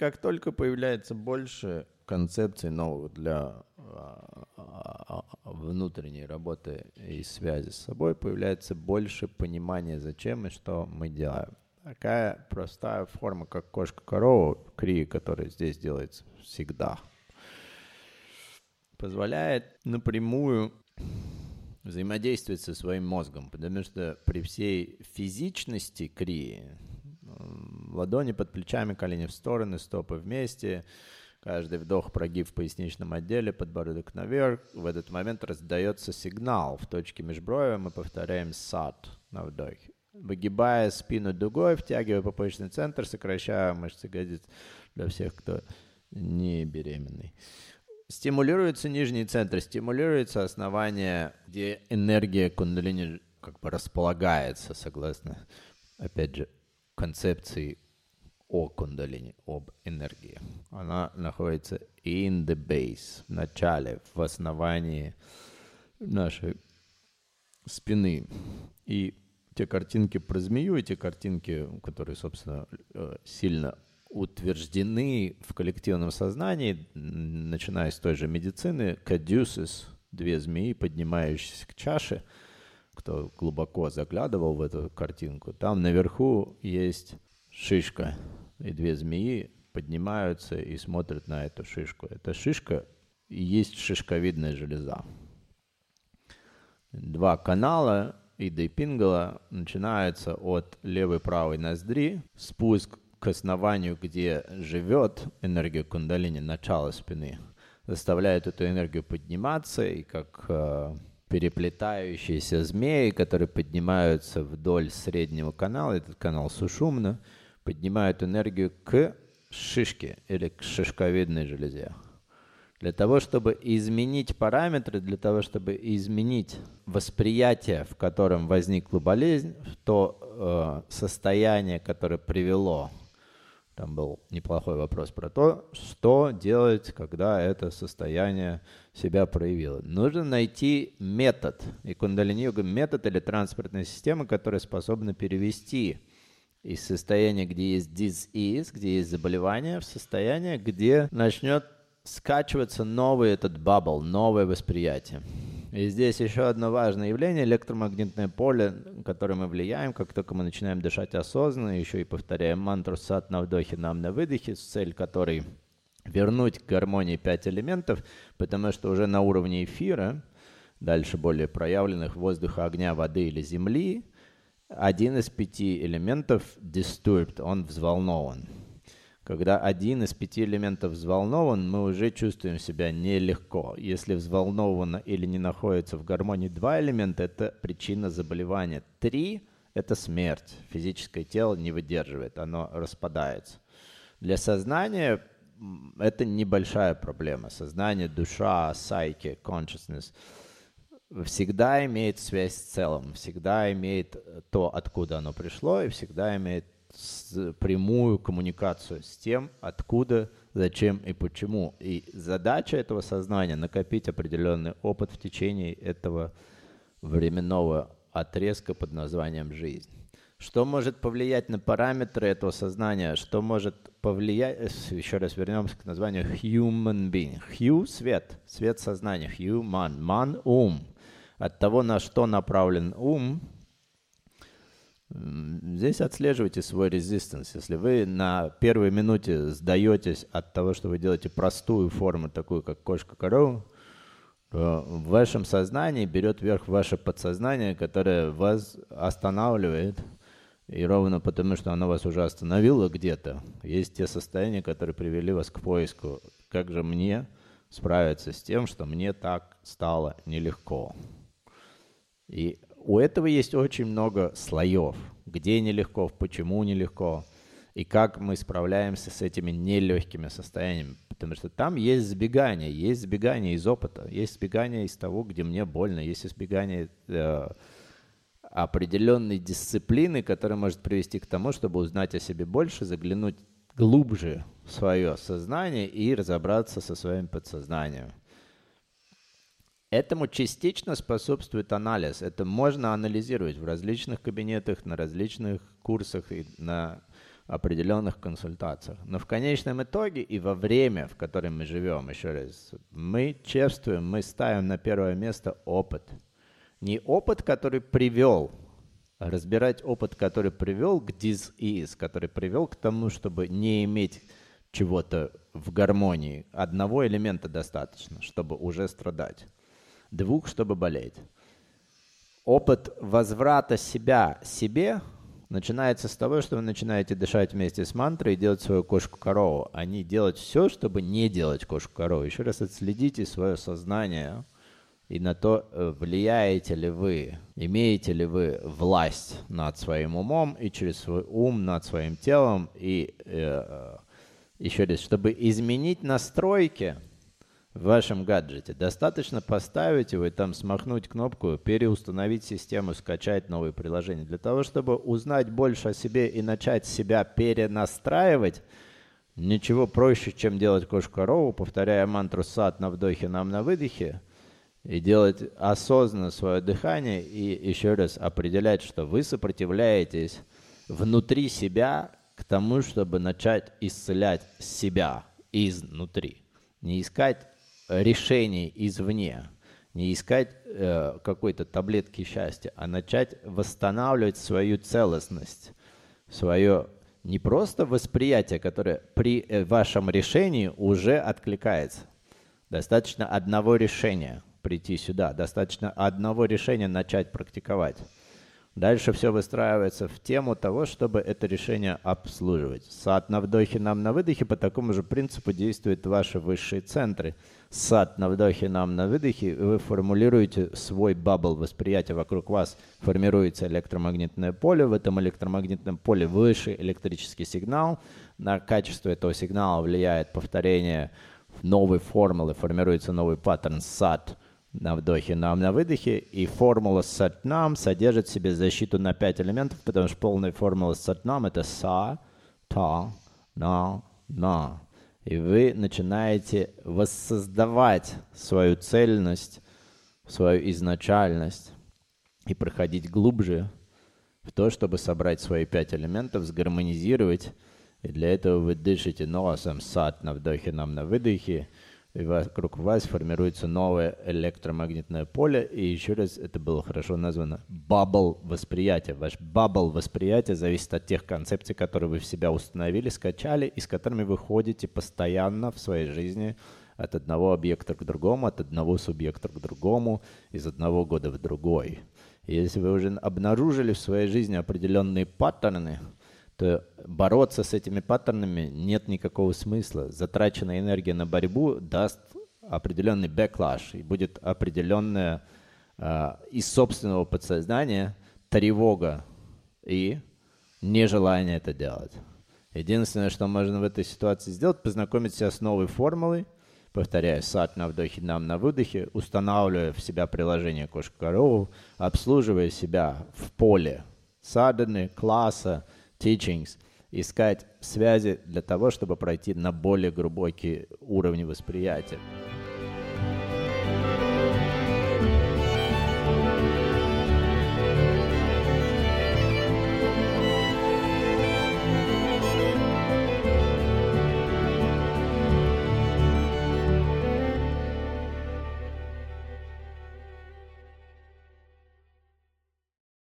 как только появляется больше концепций новых для а, а, внутренней работы и связи с собой, появляется больше понимания, зачем и что мы делаем. Такая простая форма, как кошка-корова, крии, которая здесь делается всегда, позволяет напрямую взаимодействовать со своим мозгом, потому что при всей физичности крии, ладони под плечами, колени в стороны, стопы вместе, каждый вдох прогиб в поясничном отделе, подбородок наверх, в этот момент раздается сигнал в точке межброя, мы повторяем сад на вдохе. Выгибая спину дугой, втягивая попочный центр, сокращая мышцы ягодиц для всех, кто не беременный. Стимулируется нижний центр, стимулируется основание, где энергия кундалини как бы располагается, согласно, опять же, концепции о кундалини, об энергии. Она находится in the base, в начале, в основании нашей спины. И те картинки про змею, эти картинки, которые, собственно, э, сильно утверждены в коллективном сознании, начиная с той же медицины, кадюсис, две змеи, поднимающиеся к чаше, кто глубоко заглядывал в эту картинку, там наверху есть шишка, и две змеи поднимаются и смотрят на эту шишку. Эта шишка и есть шишковидная железа. Два канала Ида и Пингала начинаются от левой правой ноздри, спуск к основанию, где живет энергия кундалини, начало спины, заставляет эту энергию подниматься, и как э, переплетающиеся змеи, которые поднимаются вдоль среднего канала, этот канал сушумно, поднимают энергию к шишке или к шишковидной железе. Для того, чтобы изменить параметры, для того, чтобы изменить восприятие, в котором возникла болезнь, то э, состояние, которое привело там был неплохой вопрос про то, что делать, когда это состояние себя проявило. Нужно найти метод, и кундалини-йога метод или транспортная система, которая способна перевести из состояния, где есть disease, где есть заболевание, в состояние, где начнет скачиваться новый этот бабл, новое восприятие. И здесь еще одно важное явление – электромагнитное поле, которое мы влияем, как только мы начинаем дышать осознанно, еще и повторяем мантру сад на вдохе, нам на выдохе, с целью которой вернуть к гармонии пять элементов, потому что уже на уровне эфира, дальше более проявленных воздуха, огня, воды или земли, один из пяти элементов disturbed, он взволнован. Когда один из пяти элементов взволнован, мы уже чувствуем себя нелегко. Если взволновано или не находится в гармонии два элемента, это причина заболевания. Три – это смерть. Физическое тело не выдерживает, оно распадается. Для сознания это небольшая проблема. Сознание, душа, psyche, consciousness всегда имеет связь с целым, всегда имеет то, откуда оно пришло, и всегда имеет прямую коммуникацию с тем, откуда, зачем и почему. И задача этого сознания — накопить определенный опыт в течение этого временного отрезка под названием «жизнь». Что может повлиять на параметры этого сознания? Что может повлиять... Еще раз вернемся к названию human being. Hu — свет, свет сознания. Human, man — ум. От того, на что направлен ум, Здесь отслеживайте свой резистанс. Если вы на первой минуте сдаетесь от того, что вы делаете простую форму, такую как кошка-корова, в вашем сознании берет верх ваше подсознание, которое вас останавливает. И ровно потому, что оно вас уже остановило где-то, есть те состояния, которые привели вас к поиску. Как же мне справиться с тем, что мне так стало нелегко? И у этого есть очень много слоев. Где нелегко, почему нелегко, и как мы справляемся с этими нелегкими состояниями. Потому что там есть сбегание, есть сбегание из опыта, есть сбегание из того, где мне больно, есть избегание э, определенной дисциплины, которая может привести к тому, чтобы узнать о себе больше, заглянуть глубже в свое сознание и разобраться со своим подсознанием. Этому частично способствует анализ. Это можно анализировать в различных кабинетах, на различных курсах и на определенных консультациях. Но в конечном итоге и во время, в котором мы живем, еще раз, мы чествуем, мы ставим на первое место опыт. Не опыт, который привел, а разбирать опыт, который привел к is, который привел к тому, чтобы не иметь чего-то в гармонии. Одного элемента достаточно, чтобы уже страдать. Двух, чтобы болеть. Опыт возврата себя себе – начинается с того, что вы начинаете дышать вместе с мантрой и делать свою кошку-корову, а не делать все, чтобы не делать кошку-корову. Еще раз отследите свое сознание и на то, э, влияете ли вы, имеете ли вы власть над своим умом и через свой ум над своим телом. И э, э еще раз, чтобы изменить настройки – в вашем гаджете. Достаточно поставить его и там смахнуть кнопку, переустановить систему, скачать новые приложения. Для того, чтобы узнать больше о себе и начать себя перенастраивать, ничего проще, чем делать кошку-корову, повторяя мантру сад на вдохе, нам на выдохе, и делать осознанно свое дыхание и еще раз определять, что вы сопротивляетесь внутри себя к тому, чтобы начать исцелять себя изнутри. Не искать решений извне, не искать э, какой-то таблетки счастья, а начать восстанавливать свою целостность, свое не просто восприятие, которое при э, вашем решении уже откликается. Достаточно одного решения прийти сюда, достаточно одного решения начать практиковать. Дальше все выстраивается в тему того, чтобы это решение обслуживать. Сад на вдохе, нам на выдохе, по такому же принципу действуют ваши высшие центры – сад на вдохе, нам на выдохе, вы формулируете свой бабл восприятия, вокруг вас формируется электромагнитное поле, в этом электромагнитном поле выше электрический сигнал, на качество этого сигнала влияет повторение новой формулы, формируется новый паттерн сад на вдохе, нам на выдохе, и формула сатнам содержит в себе защиту на 5 элементов, потому что полная формула сатнам это са, та, на, на и вы начинаете воссоздавать свою цельность, свою изначальность и проходить глубже в то, чтобы собрать свои пять элементов, сгармонизировать. И для этого вы дышите носом, Sat на вдохе, Nam на выдохе, и вокруг вас формируется новое электромагнитное поле, и еще раз это было хорошо названо bubble восприятия. Ваш bubble восприятия зависит от тех концепций, которые вы в себя установили, скачали, и с которыми вы ходите постоянно в своей жизни от одного объекта к другому, от одного субъекта к другому, из одного года в другой. Если вы уже обнаружили в своей жизни определенные паттерны, то бороться с этими паттернами нет никакого смысла. Затраченная энергия на борьбу даст определенный бэклаш, и будет определенная э, из собственного подсознания тревога и нежелание это делать. Единственное, что можно в этой ситуации сделать, познакомить себя с новой формулой, повторяя сад на вдохе, нам на выдохе, устанавливая в себя приложение кошка-корову, обслуживая себя в поле саданы, класса, teachings, искать связи для того, чтобы пройти на более глубокие уровни восприятия.